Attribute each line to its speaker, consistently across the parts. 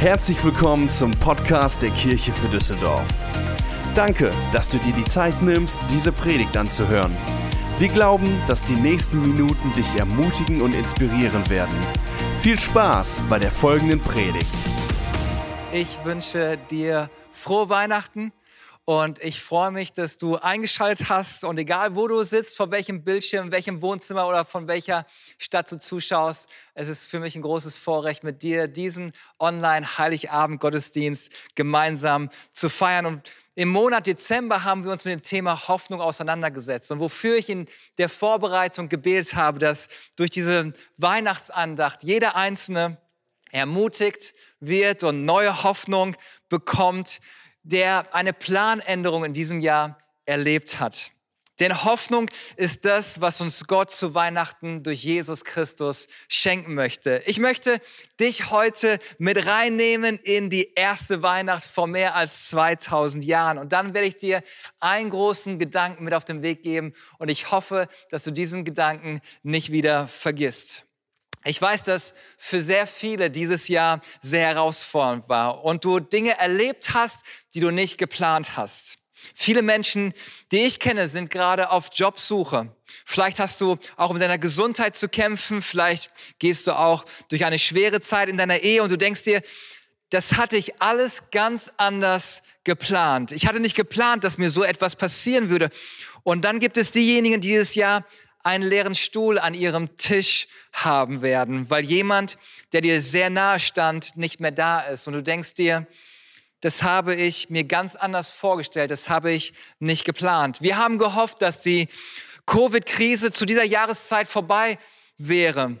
Speaker 1: Herzlich willkommen zum Podcast der Kirche für Düsseldorf. Danke, dass du dir die Zeit nimmst, diese Predigt anzuhören. Wir glauben, dass die nächsten Minuten dich ermutigen und inspirieren werden. Viel Spaß bei der folgenden Predigt.
Speaker 2: Ich wünsche dir frohe Weihnachten und ich freue mich, dass du eingeschaltet hast und egal wo du sitzt, vor welchem Bildschirm, welchem Wohnzimmer oder von welcher Stadt du zuschaust, es ist für mich ein großes Vorrecht, mit dir diesen Online-Heiligabend-Gottesdienst gemeinsam zu feiern. Und im Monat Dezember haben wir uns mit dem Thema Hoffnung auseinandergesetzt und wofür ich in der Vorbereitung gebetet habe, dass durch diese Weihnachtsandacht jeder Einzelne ermutigt wird und neue Hoffnung bekommt der eine Planänderung in diesem Jahr erlebt hat. Denn Hoffnung ist das, was uns Gott zu Weihnachten durch Jesus Christus schenken möchte. Ich möchte dich heute mit reinnehmen in die erste Weihnacht vor mehr als 2000 Jahren. Und dann werde ich dir einen großen Gedanken mit auf den Weg geben. Und ich hoffe, dass du diesen Gedanken nicht wieder vergisst. Ich weiß, dass für sehr viele dieses Jahr sehr herausfordernd war und du Dinge erlebt hast, die du nicht geplant hast. Viele Menschen, die ich kenne, sind gerade auf Jobsuche. Vielleicht hast du auch mit deiner Gesundheit zu kämpfen. Vielleicht gehst du auch durch eine schwere Zeit in deiner Ehe und du denkst dir, das hatte ich alles ganz anders geplant. Ich hatte nicht geplant, dass mir so etwas passieren würde. Und dann gibt es diejenigen, die dieses Jahr einen leeren Stuhl an ihrem Tisch haben werden, weil jemand, der dir sehr nahe stand, nicht mehr da ist. Und du denkst dir, das habe ich mir ganz anders vorgestellt, das habe ich nicht geplant. Wir haben gehofft, dass die Covid-Krise zu dieser Jahreszeit vorbei wäre.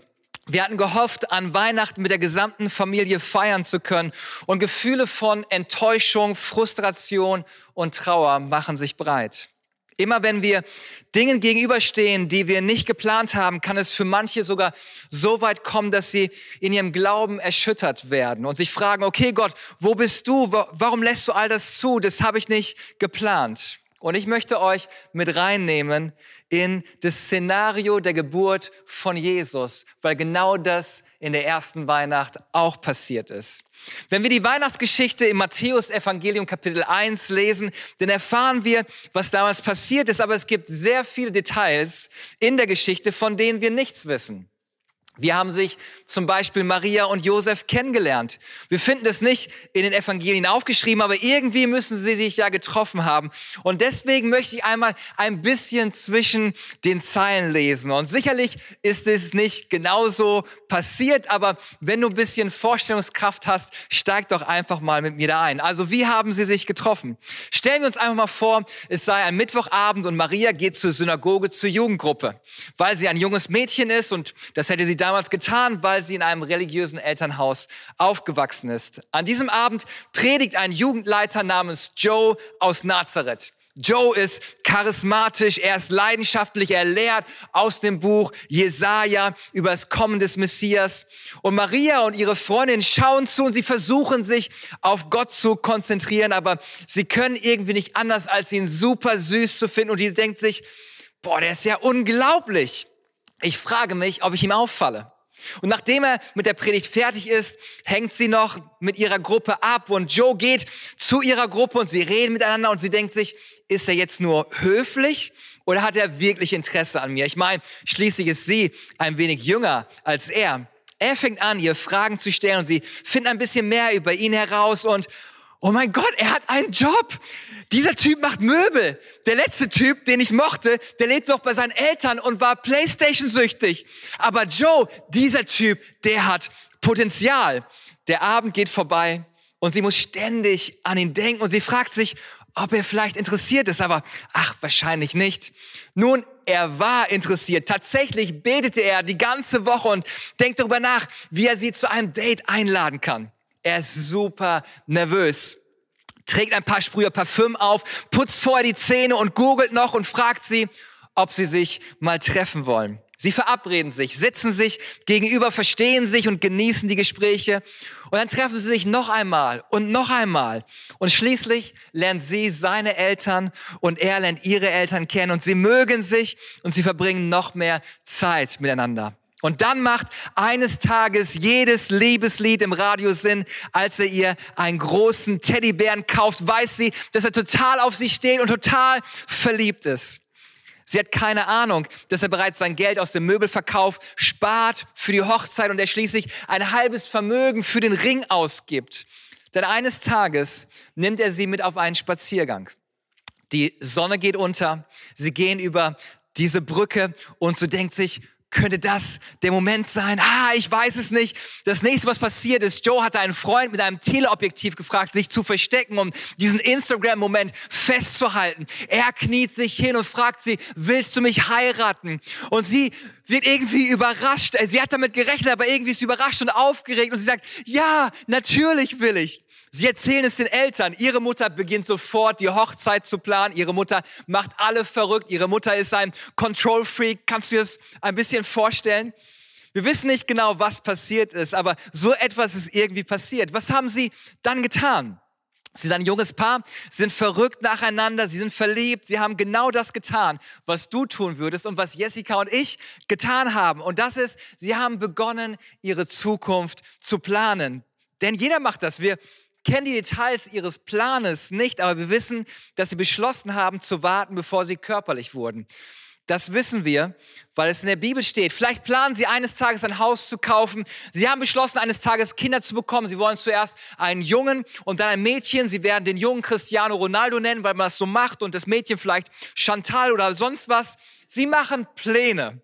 Speaker 2: Wir hatten gehofft, an Weihnachten mit der gesamten Familie feiern zu können. Und Gefühle von Enttäuschung, Frustration und Trauer machen sich breit. Immer wenn wir Dingen gegenüberstehen, die wir nicht geplant haben, kann es für manche sogar so weit kommen, dass sie in ihrem Glauben erschüttert werden und sich fragen, okay Gott, wo bist du? Warum lässt du all das zu? Das habe ich nicht geplant. Und ich möchte euch mit reinnehmen in das Szenario der Geburt von Jesus, weil genau das in der ersten Weihnacht auch passiert ist. Wenn wir die Weihnachtsgeschichte im Matthäus Evangelium Kapitel 1 lesen, dann erfahren wir, was damals passiert ist, aber es gibt sehr viele Details in der Geschichte, von denen wir nichts wissen. Wie haben sich zum Beispiel Maria und Josef kennengelernt? Wir finden das nicht in den Evangelien aufgeschrieben, aber irgendwie müssen sie sich ja getroffen haben. Und deswegen möchte ich einmal ein bisschen zwischen den Zeilen lesen. Und sicherlich ist es nicht genauso passiert, aber wenn du ein bisschen Vorstellungskraft hast, steig doch einfach mal mit mir da ein. Also wie haben sie sich getroffen? Stellen wir uns einfach mal vor, es sei ein Mittwochabend und Maria geht zur Synagoge zur Jugendgruppe, weil sie ein junges Mädchen ist und das hätte sie damals getan, weil sie in einem religiösen Elternhaus aufgewachsen ist. An diesem Abend predigt ein Jugendleiter namens Joe aus Nazareth. Joe ist charismatisch, er ist leidenschaftlich, er lehrt aus dem Buch Jesaja über das Kommen des Messias. Und Maria und ihre Freundin schauen zu und sie versuchen sich auf Gott zu konzentrieren, aber sie können irgendwie nicht anders, als ihn super süß zu finden. Und die denkt sich, boah, der ist ja unglaublich. Ich frage mich, ob ich ihm auffalle. Und nachdem er mit der Predigt fertig ist, hängt sie noch mit ihrer Gruppe ab und Joe geht zu ihrer Gruppe und sie reden miteinander und sie denkt sich, ist er jetzt nur höflich oder hat er wirklich Interesse an mir? Ich meine, schließlich ist sie ein wenig jünger als er. Er fängt an, ihr Fragen zu stellen und sie finden ein bisschen mehr über ihn heraus und oh mein Gott, er hat einen Job. Dieser Typ macht Möbel. Der letzte Typ, den ich mochte, der lebt noch bei seinen Eltern und war Playstation süchtig. Aber Joe, dieser Typ, der hat Potenzial. Der Abend geht vorbei und sie muss ständig an ihn denken und sie fragt sich, ob er vielleicht interessiert ist, aber ach, wahrscheinlich nicht. Nun, er war interessiert. Tatsächlich betete er die ganze Woche und denkt darüber nach, wie er sie zu einem Date einladen kann. Er ist super nervös, trägt ein paar Sprüher Parfüm auf, putzt vorher die Zähne und googelt noch und fragt sie, ob sie sich mal treffen wollen. Sie verabreden sich, sitzen sich gegenüber, verstehen sich und genießen die Gespräche. Und dann treffen sie sich noch einmal und noch einmal. Und schließlich lernt sie seine Eltern und er lernt ihre Eltern kennen und sie mögen sich und sie verbringen noch mehr Zeit miteinander. Und dann macht eines Tages jedes Liebeslied im Radio Sinn, als er ihr einen großen Teddybären kauft, weiß sie, dass er total auf sie steht und total verliebt ist. Sie hat keine Ahnung, dass er bereits sein Geld aus dem Möbelverkauf spart für die Hochzeit und er schließlich ein halbes Vermögen für den Ring ausgibt. Denn eines Tages nimmt er sie mit auf einen Spaziergang. Die Sonne geht unter, sie gehen über diese Brücke und so denkt sich, könnte das der Moment sein? Ah, ich weiß es nicht. Das nächste, was passiert ist, Joe hatte einen Freund mit einem Teleobjektiv gefragt, sich zu verstecken, um diesen Instagram-Moment festzuhalten. Er kniet sich hin und fragt sie, willst du mich heiraten? Und sie wird irgendwie überrascht. Sie hat damit gerechnet, aber irgendwie ist sie überrascht und aufgeregt und sie sagt, ja, natürlich will ich. Sie erzählen es den Eltern. Ihre Mutter beginnt sofort die Hochzeit zu planen. Ihre Mutter macht alle verrückt. Ihre Mutter ist ein Control Freak. Kannst du dir das ein bisschen vorstellen? Wir wissen nicht genau, was passiert ist, aber so etwas ist irgendwie passiert. Was haben sie dann getan? Sie sind ein junges Paar, sind verrückt nacheinander, sie sind verliebt, sie haben genau das getan, was du tun würdest und was Jessica und ich getan haben. Und das ist, sie haben begonnen, ihre Zukunft zu planen. Denn jeder macht das. Wir kennen die Details ihres Planes nicht, aber wir wissen, dass sie beschlossen haben zu warten, bevor sie körperlich wurden. Das wissen wir, weil es in der Bibel steht. Vielleicht planen sie eines Tages ein Haus zu kaufen. Sie haben beschlossen, eines Tages Kinder zu bekommen. Sie wollen zuerst einen Jungen und dann ein Mädchen. Sie werden den Jungen Cristiano Ronaldo nennen, weil man das so macht und das Mädchen vielleicht Chantal oder sonst was. Sie machen Pläne.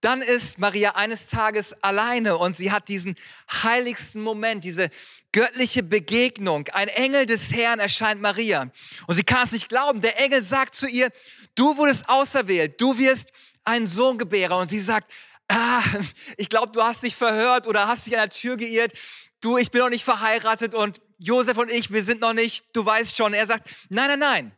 Speaker 2: Dann ist Maria eines Tages alleine und sie hat diesen heiligsten Moment, diese göttliche Begegnung. Ein Engel des Herrn erscheint Maria und sie kann es nicht glauben. Der Engel sagt zu ihr, du wurdest auserwählt, du wirst einen Sohn gebären. Und sie sagt, ah, ich glaube, du hast dich verhört oder hast dich an der Tür geirrt. Du, ich bin noch nicht verheiratet und Josef und ich, wir sind noch nicht, du weißt schon. Er sagt, nein, nein, nein.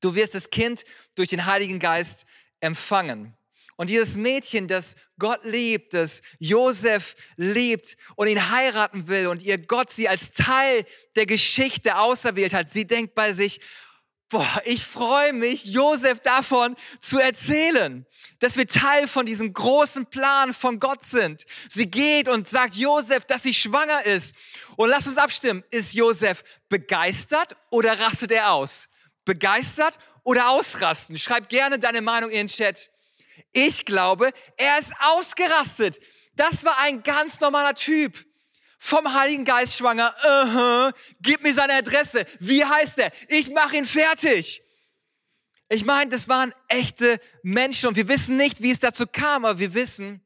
Speaker 2: Du wirst das Kind durch den Heiligen Geist empfangen. Und dieses Mädchen, das Gott liebt, das Josef liebt und ihn heiraten will und ihr Gott sie als Teil der Geschichte auserwählt hat, sie denkt bei sich, boah, ich freue mich, Josef davon zu erzählen, dass wir Teil von diesem großen Plan von Gott sind. Sie geht und sagt Josef, dass sie schwanger ist. Und lass uns abstimmen, ist Josef begeistert oder rastet er aus? Begeistert oder ausrasten? Schreib gerne deine Meinung in den Chat. Ich glaube, er ist ausgerastet. Das war ein ganz normaler Typ. Vom Heiligen Geist schwanger. Uh -huh. Gib mir seine Adresse. Wie heißt er? Ich mache ihn fertig. Ich meine, das waren echte Menschen und wir wissen nicht, wie es dazu kam, aber wir wissen,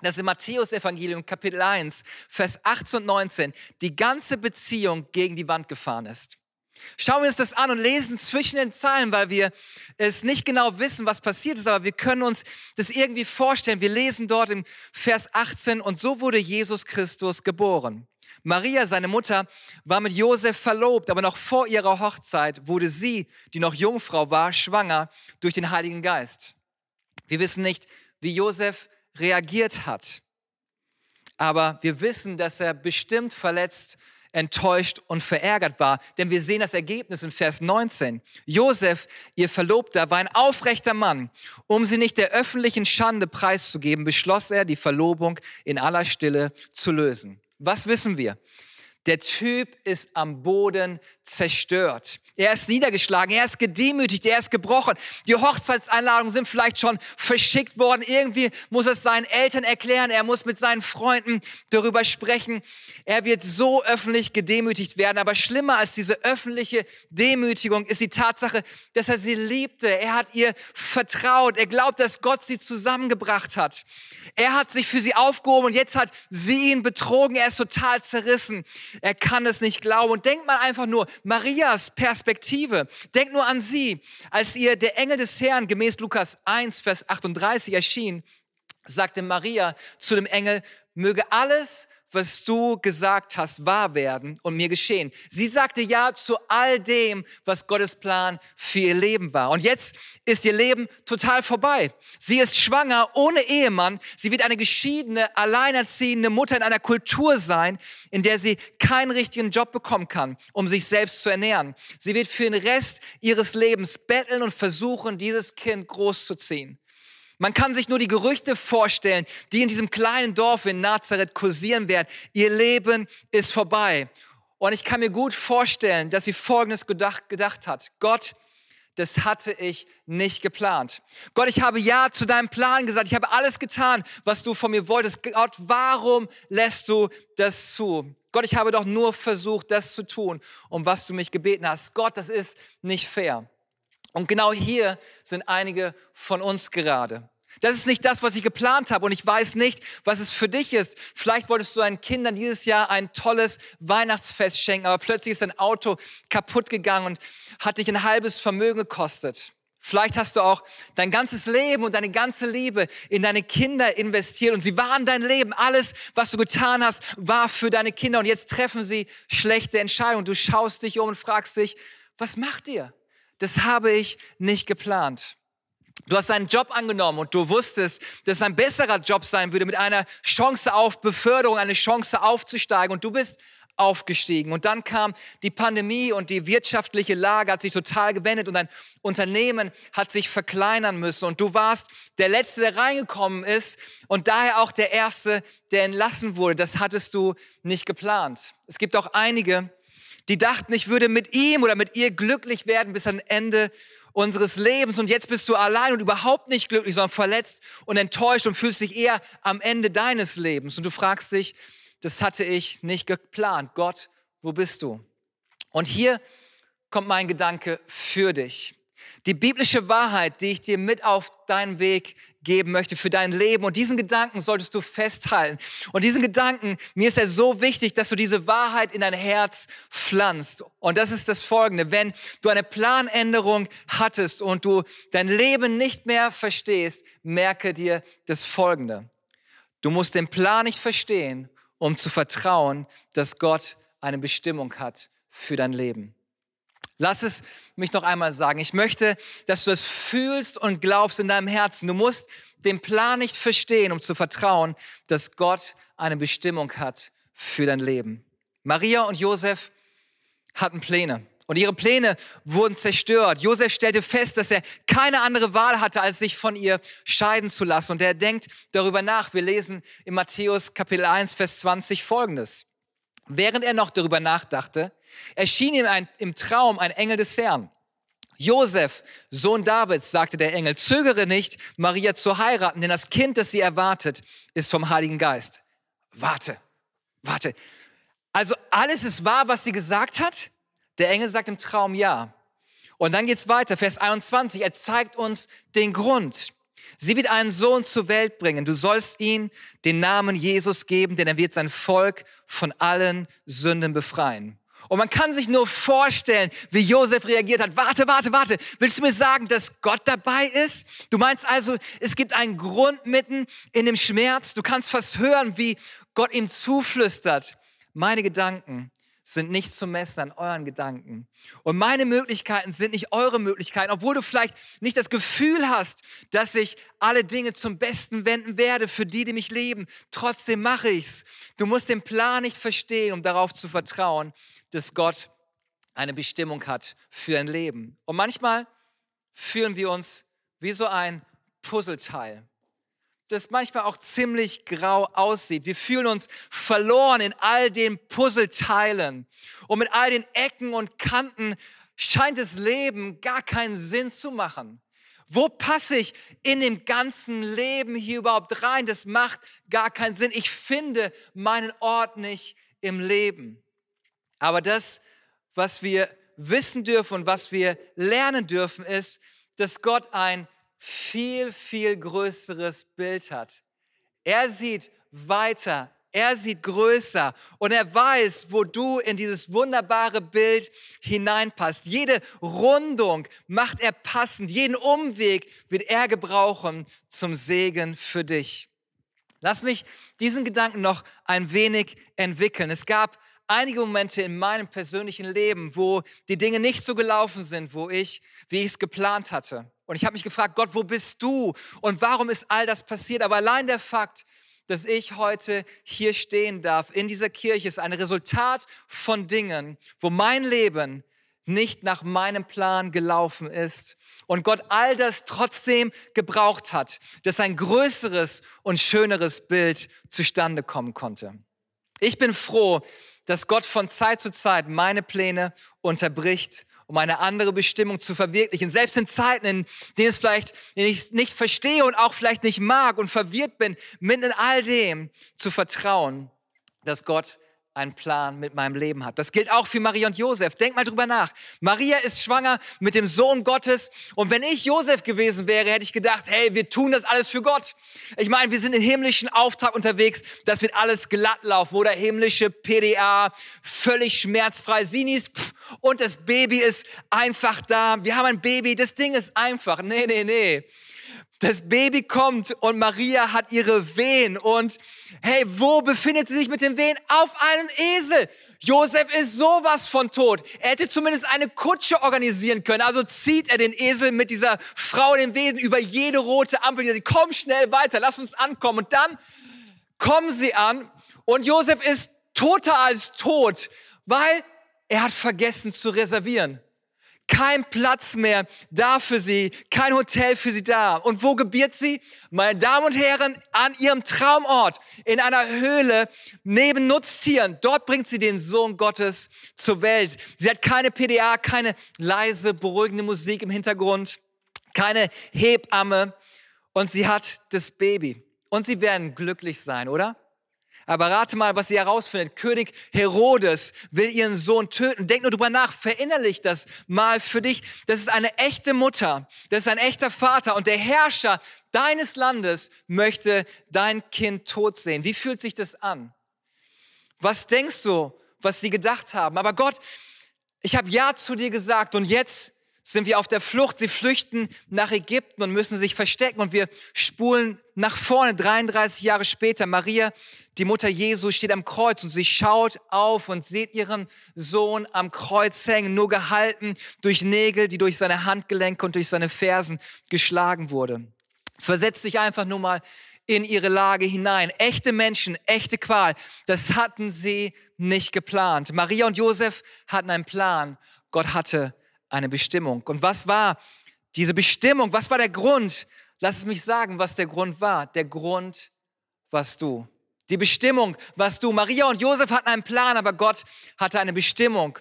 Speaker 2: dass im Matthäus-Evangelium Kapitel 1, Vers 18 und 19 die ganze Beziehung gegen die Wand gefahren ist. Schauen wir uns das an und lesen zwischen den Zeilen, weil wir es nicht genau wissen, was passiert ist, aber wir können uns das irgendwie vorstellen. Wir lesen dort im Vers 18, und so wurde Jesus Christus geboren. Maria, seine Mutter, war mit Josef verlobt, aber noch vor ihrer Hochzeit wurde sie, die noch Jungfrau war, schwanger durch den Heiligen Geist. Wir wissen nicht, wie Josef reagiert hat, aber wir wissen, dass er bestimmt verletzt enttäuscht und verärgert war. Denn wir sehen das Ergebnis in Vers 19. Josef, ihr Verlobter, war ein aufrechter Mann. Um sie nicht der öffentlichen Schande preiszugeben, beschloss er, die Verlobung in aller Stille zu lösen. Was wissen wir? Der Typ ist am Boden zerstört. Er ist niedergeschlagen, er ist gedemütigt, er ist gebrochen. Die Hochzeitseinladungen sind vielleicht schon verschickt worden. Irgendwie muss es seinen Eltern erklären, er muss mit seinen Freunden darüber sprechen. Er wird so öffentlich gedemütigt werden. Aber schlimmer als diese öffentliche Demütigung ist die Tatsache, dass er sie liebte. Er hat ihr vertraut. Er glaubt, dass Gott sie zusammengebracht hat. Er hat sich für sie aufgehoben und jetzt hat sie ihn betrogen. Er ist total zerrissen. Er kann es nicht glauben. Und denkt mal einfach nur, Marias Perspektive. Denkt nur an sie, als ihr der Engel des Herrn gemäß Lukas 1, Vers 38 erschien, sagte Maria zu dem Engel, möge alles, was du gesagt hast, wahr werden und mir geschehen. Sie sagte ja zu all dem, was Gottes Plan für ihr Leben war. Und jetzt ist ihr Leben total vorbei. Sie ist schwanger, ohne Ehemann. Sie wird eine geschiedene, alleinerziehende Mutter in einer Kultur sein, in der sie keinen richtigen Job bekommen kann, um sich selbst zu ernähren. Sie wird für den Rest ihres Lebens betteln und versuchen, dieses Kind großzuziehen. Man kann sich nur die Gerüchte vorstellen, die in diesem kleinen Dorf in Nazareth kursieren werden. Ihr Leben ist vorbei. Und ich kann mir gut vorstellen, dass sie Folgendes gedacht, gedacht hat. Gott, das hatte ich nicht geplant. Gott, ich habe Ja zu deinem Plan gesagt. Ich habe alles getan, was du von mir wolltest. Gott, warum lässt du das zu? Gott, ich habe doch nur versucht, das zu tun, um was du mich gebeten hast. Gott, das ist nicht fair. Und genau hier sind einige von uns gerade. Das ist nicht das, was ich geplant habe und ich weiß nicht, was es für dich ist. Vielleicht wolltest du deinen Kindern dieses Jahr ein tolles Weihnachtsfest schenken, aber plötzlich ist dein Auto kaputt gegangen und hat dich ein halbes Vermögen gekostet. Vielleicht hast du auch dein ganzes Leben und deine ganze Liebe in deine Kinder investiert und sie waren dein Leben. Alles, was du getan hast, war für deine Kinder und jetzt treffen sie schlechte Entscheidungen. Du schaust dich um und fragst dich, was macht ihr? Das habe ich nicht geplant. Du hast einen Job angenommen und du wusstest, dass es ein besserer Job sein würde mit einer Chance auf Beförderung, eine Chance aufzusteigen und du bist aufgestiegen. Und dann kam die Pandemie und die wirtschaftliche Lage hat sich total gewendet und dein Unternehmen hat sich verkleinern müssen. Und du warst der Letzte, der reingekommen ist und daher auch der Erste, der entlassen wurde. Das hattest du nicht geplant. Es gibt auch einige, die dachten, ich würde mit ihm oder mit ihr glücklich werden bis ans Ende unseres Lebens und jetzt bist du allein und überhaupt nicht glücklich, sondern verletzt und enttäuscht und fühlst dich eher am Ende deines Lebens und du fragst dich, das hatte ich nicht geplant. Gott, wo bist du? Und hier kommt mein Gedanke für dich. Die biblische Wahrheit, die ich dir mit auf deinen Weg geben möchte für dein Leben. Und diesen Gedanken solltest du festhalten. Und diesen Gedanken, mir ist er so wichtig, dass du diese Wahrheit in dein Herz pflanzt. Und das ist das Folgende. Wenn du eine Planänderung hattest und du dein Leben nicht mehr verstehst, merke dir das Folgende. Du musst den Plan nicht verstehen, um zu vertrauen, dass Gott eine Bestimmung hat für dein Leben. Lass es mich noch einmal sagen. Ich möchte, dass du es fühlst und glaubst in deinem Herzen. Du musst den Plan nicht verstehen, um zu vertrauen, dass Gott eine Bestimmung hat für dein Leben. Maria und Josef hatten Pläne. Und ihre Pläne wurden zerstört. Josef stellte fest, dass er keine andere Wahl hatte, als sich von ihr scheiden zu lassen. Und er denkt darüber nach. Wir lesen in Matthäus Kapitel 1, Vers 20 folgendes. Während er noch darüber nachdachte, erschien ihm ein, im Traum ein Engel des Herrn. Josef, Sohn Davids, sagte der Engel, zögere nicht, Maria zu heiraten, denn das Kind, das sie erwartet, ist vom Heiligen Geist. Warte, warte. Also alles ist wahr, was sie gesagt hat? Der Engel sagt im Traum ja. Und dann geht's weiter, Vers 21. Er zeigt uns den Grund. Sie wird einen Sohn zur Welt bringen. Du sollst ihn den Namen Jesus geben, denn er wird sein Volk von allen Sünden befreien. Und man kann sich nur vorstellen, wie Josef reagiert hat. Warte, warte, warte. Willst du mir sagen, dass Gott dabei ist? Du meinst also, es gibt einen Grund mitten in dem Schmerz. Du kannst fast hören, wie Gott ihm zuflüstert. Meine Gedanken sind nicht zu messen an euren Gedanken. Und meine Möglichkeiten sind nicht eure Möglichkeiten, obwohl du vielleicht nicht das Gefühl hast, dass ich alle Dinge zum Besten wenden werde für die, die mich lieben. Trotzdem mache ich's. Du musst den Plan nicht verstehen, um darauf zu vertrauen, dass Gott eine Bestimmung hat für ein Leben. Und manchmal fühlen wir uns wie so ein Puzzleteil das manchmal auch ziemlich grau aussieht. Wir fühlen uns verloren in all den Puzzleteilen. Und mit all den Ecken und Kanten scheint das Leben gar keinen Sinn zu machen. Wo passe ich in dem ganzen Leben hier überhaupt rein? Das macht gar keinen Sinn. Ich finde meinen Ort nicht im Leben. Aber das, was wir wissen dürfen und was wir lernen dürfen, ist, dass Gott ein viel, viel größeres Bild hat. Er sieht weiter, er sieht größer und er weiß, wo du in dieses wunderbare Bild hineinpasst. Jede Rundung macht er passend, jeden Umweg wird er gebrauchen zum Segen für dich. Lass mich diesen Gedanken noch ein wenig entwickeln. Es gab einige Momente in meinem persönlichen Leben, wo die Dinge nicht so gelaufen sind, wo ich, wie ich es geplant hatte. Und ich habe mich gefragt, Gott, wo bist du? Und warum ist all das passiert? Aber allein der Fakt, dass ich heute hier stehen darf in dieser Kirche, ist ein Resultat von Dingen, wo mein Leben nicht nach meinem Plan gelaufen ist und Gott all das trotzdem gebraucht hat, dass ein größeres und schöneres Bild zustande kommen konnte. Ich bin froh, dass Gott von Zeit zu Zeit meine Pläne unterbricht, um eine andere Bestimmung zu verwirklichen. Selbst in Zeiten, in denen es vielleicht in ich nicht verstehe und auch vielleicht nicht mag und verwirrt bin, mitten in all dem zu vertrauen, dass Gott einen Plan mit meinem Leben hat. Das gilt auch für Maria und Josef. Denk mal drüber nach. Maria ist schwanger mit dem Sohn Gottes. Und wenn ich Josef gewesen wäre, hätte ich gedacht, hey, wir tun das alles für Gott. Ich meine, wir sind im himmlischen Auftrag unterwegs. Das wird alles glatt laufen, wo der himmlische PDA völlig schmerzfrei Sinis und das Baby ist einfach da. Wir haben ein Baby. Das Ding ist einfach. Nee, nee, nee. Das Baby kommt und Maria hat ihre Wehen und hey, wo befindet sie sich mit den Wehen? Auf einem Esel. Josef ist sowas von tot. Er hätte zumindest eine Kutsche organisieren können. Also zieht er den Esel mit dieser Frau den Wesen über jede rote Ampel. Die sagt, komm schnell weiter, lass uns ankommen. Und dann kommen sie an und Josef ist toter als tot, weil er hat vergessen zu reservieren kein Platz mehr da für sie, kein Hotel für sie da. Und wo gebiert sie? Meine Damen und Herren, an ihrem Traumort, in einer Höhle neben Nutztieren. Dort bringt sie den Sohn Gottes zur Welt. Sie hat keine PDA, keine leise, beruhigende Musik im Hintergrund, keine Hebamme und sie hat das Baby. Und sie werden glücklich sein, oder? Aber rate mal, was sie herausfindet. König Herodes will ihren Sohn töten. Denk nur drüber nach, verinnerlich das mal für dich. Das ist eine echte Mutter, das ist ein echter Vater und der Herrscher deines Landes möchte dein Kind tot sehen. Wie fühlt sich das an? Was denkst du, was sie gedacht haben? Aber Gott, ich habe Ja zu dir gesagt und jetzt sind wir auf der Flucht. Sie flüchten nach Ägypten und müssen sich verstecken. Und wir spulen nach vorne, 33 Jahre später. Maria, die Mutter Jesu, steht am Kreuz und sie schaut auf und sieht ihren Sohn am Kreuz hängen, nur gehalten durch Nägel, die durch seine Handgelenke und durch seine Fersen geschlagen wurde. Versetzt sich einfach nur mal in ihre Lage hinein. Echte Menschen, echte Qual, das hatten sie nicht geplant. Maria und Josef hatten einen Plan. Gott hatte eine Bestimmung. Und was war diese Bestimmung? Was war der Grund? Lass es mich sagen, was der Grund war. Der Grund warst du. Die Bestimmung warst du. Maria und Josef hatten einen Plan, aber Gott hatte eine Bestimmung.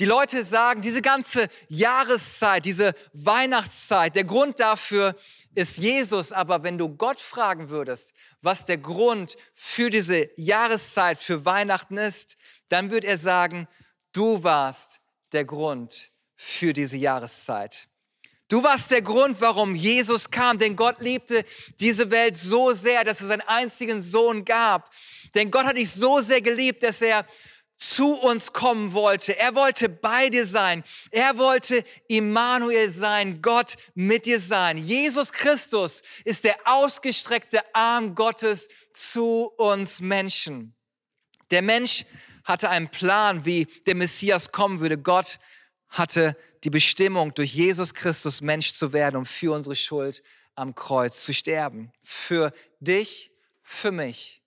Speaker 2: Die Leute sagen, diese ganze Jahreszeit, diese Weihnachtszeit, der Grund dafür ist Jesus. Aber wenn du Gott fragen würdest, was der Grund für diese Jahreszeit, für Weihnachten ist, dann würde er sagen, du warst der Grund für diese Jahreszeit. Du warst der Grund, warum Jesus kam, denn Gott liebte diese Welt so sehr, dass er seinen einzigen Sohn gab. Denn Gott hat dich so sehr geliebt, dass er zu uns kommen wollte. Er wollte bei dir sein. Er wollte Immanuel sein, Gott mit dir sein. Jesus Christus ist der ausgestreckte Arm Gottes zu uns Menschen. Der Mensch hatte einen Plan, wie der Messias kommen würde. Gott hatte die Bestimmung, durch Jesus Christus Mensch zu werden, um für unsere Schuld am Kreuz zu sterben. Für dich, für mich,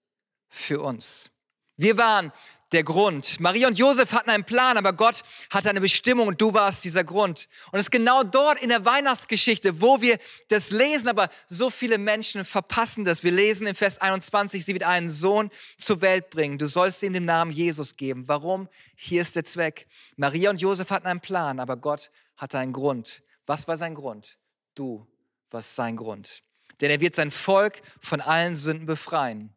Speaker 2: für uns. Wir waren der Grund. Maria und Josef hatten einen Plan, aber Gott hatte eine Bestimmung und du warst dieser Grund. Und es ist genau dort in der Weihnachtsgeschichte, wo wir das lesen, aber so viele Menschen verpassen das. Wir lesen in Vers 21, sie wird einen Sohn zur Welt bringen. Du sollst ihm den Namen Jesus geben. Warum? Hier ist der Zweck. Maria und Josef hatten einen Plan, aber Gott hatte einen Grund. Was war sein Grund? Du warst sein Grund. Denn er wird sein Volk von allen Sünden befreien.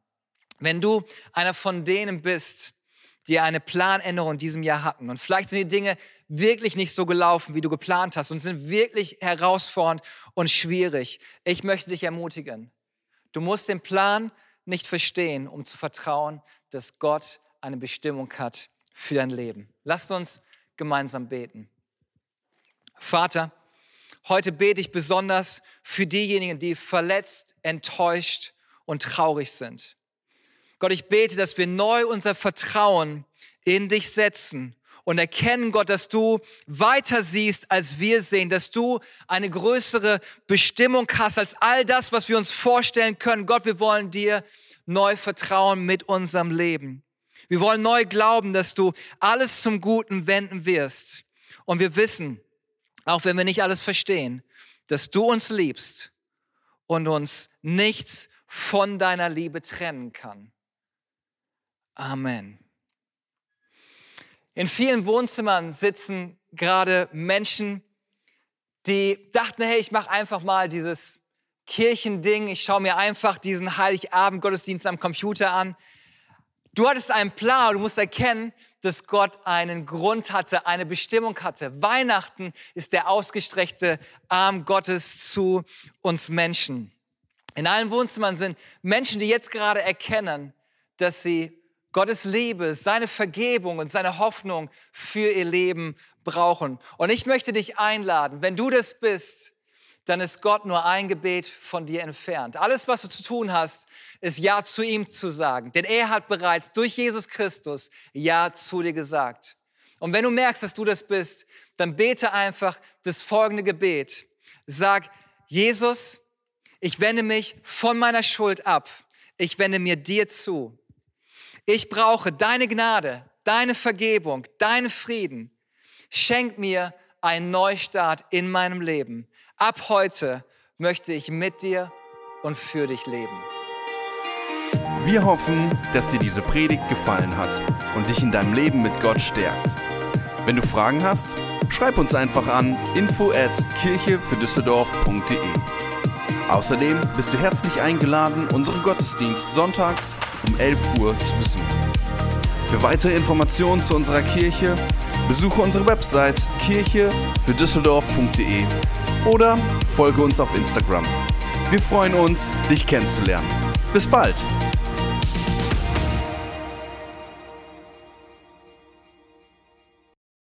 Speaker 2: Wenn du einer von denen bist, die eine Planänderung in diesem Jahr hatten. Und vielleicht sind die Dinge wirklich nicht so gelaufen, wie du geplant hast und sind wirklich herausfordernd und schwierig. Ich möchte dich ermutigen. Du musst den Plan nicht verstehen, um zu vertrauen, dass Gott eine Bestimmung hat für dein Leben. Lasst uns gemeinsam beten. Vater, heute bete ich besonders für diejenigen, die verletzt, enttäuscht und traurig sind. Gott, ich bete, dass wir neu unser Vertrauen in dich setzen und erkennen, Gott, dass du weiter siehst, als wir sehen, dass du eine größere Bestimmung hast als all das, was wir uns vorstellen können. Gott, wir wollen dir neu vertrauen mit unserem Leben. Wir wollen neu glauben, dass du alles zum Guten wenden wirst. Und wir wissen, auch wenn wir nicht alles verstehen, dass du uns liebst und uns nichts von deiner Liebe trennen kann. Amen. In vielen Wohnzimmern sitzen gerade Menschen, die dachten, hey, ich mache einfach mal dieses Kirchending, ich schaue mir einfach diesen Heiligabend-Gottesdienst am Computer an. Du hattest einen Plan, du musst erkennen, dass Gott einen Grund hatte, eine Bestimmung hatte. Weihnachten ist der ausgestreckte Arm Gottes zu uns Menschen. In allen Wohnzimmern sind Menschen, die jetzt gerade erkennen, dass sie Gottes Liebe, seine Vergebung und seine Hoffnung für ihr Leben brauchen. Und ich möchte dich einladen, wenn du das bist, dann ist Gott nur ein Gebet von dir entfernt. Alles, was du zu tun hast, ist Ja zu ihm zu sagen. Denn er hat bereits durch Jesus Christus Ja zu dir gesagt. Und wenn du merkst, dass du das bist, dann bete einfach das folgende Gebet. Sag, Jesus, ich wende mich von meiner Schuld ab. Ich wende mir dir zu. Ich brauche deine Gnade, deine Vergebung, deinen Frieden. Schenk mir einen Neustart in meinem Leben. Ab heute möchte ich mit dir und für dich leben.
Speaker 1: Wir hoffen, dass dir diese Predigt gefallen hat und dich in deinem Leben mit Gott stärkt. Wenn du Fragen hast, schreib uns einfach an info at kirchefürdüsseldorf.de. Außerdem bist du herzlich eingeladen, unseren Gottesdienst sonntags um 11 Uhr zu besuchen. Für weitere Informationen zu unserer Kirche besuche unsere Website kirchefürdüsseldorf.de oder folge uns auf Instagram. Wir freuen uns, dich kennenzulernen. Bis bald!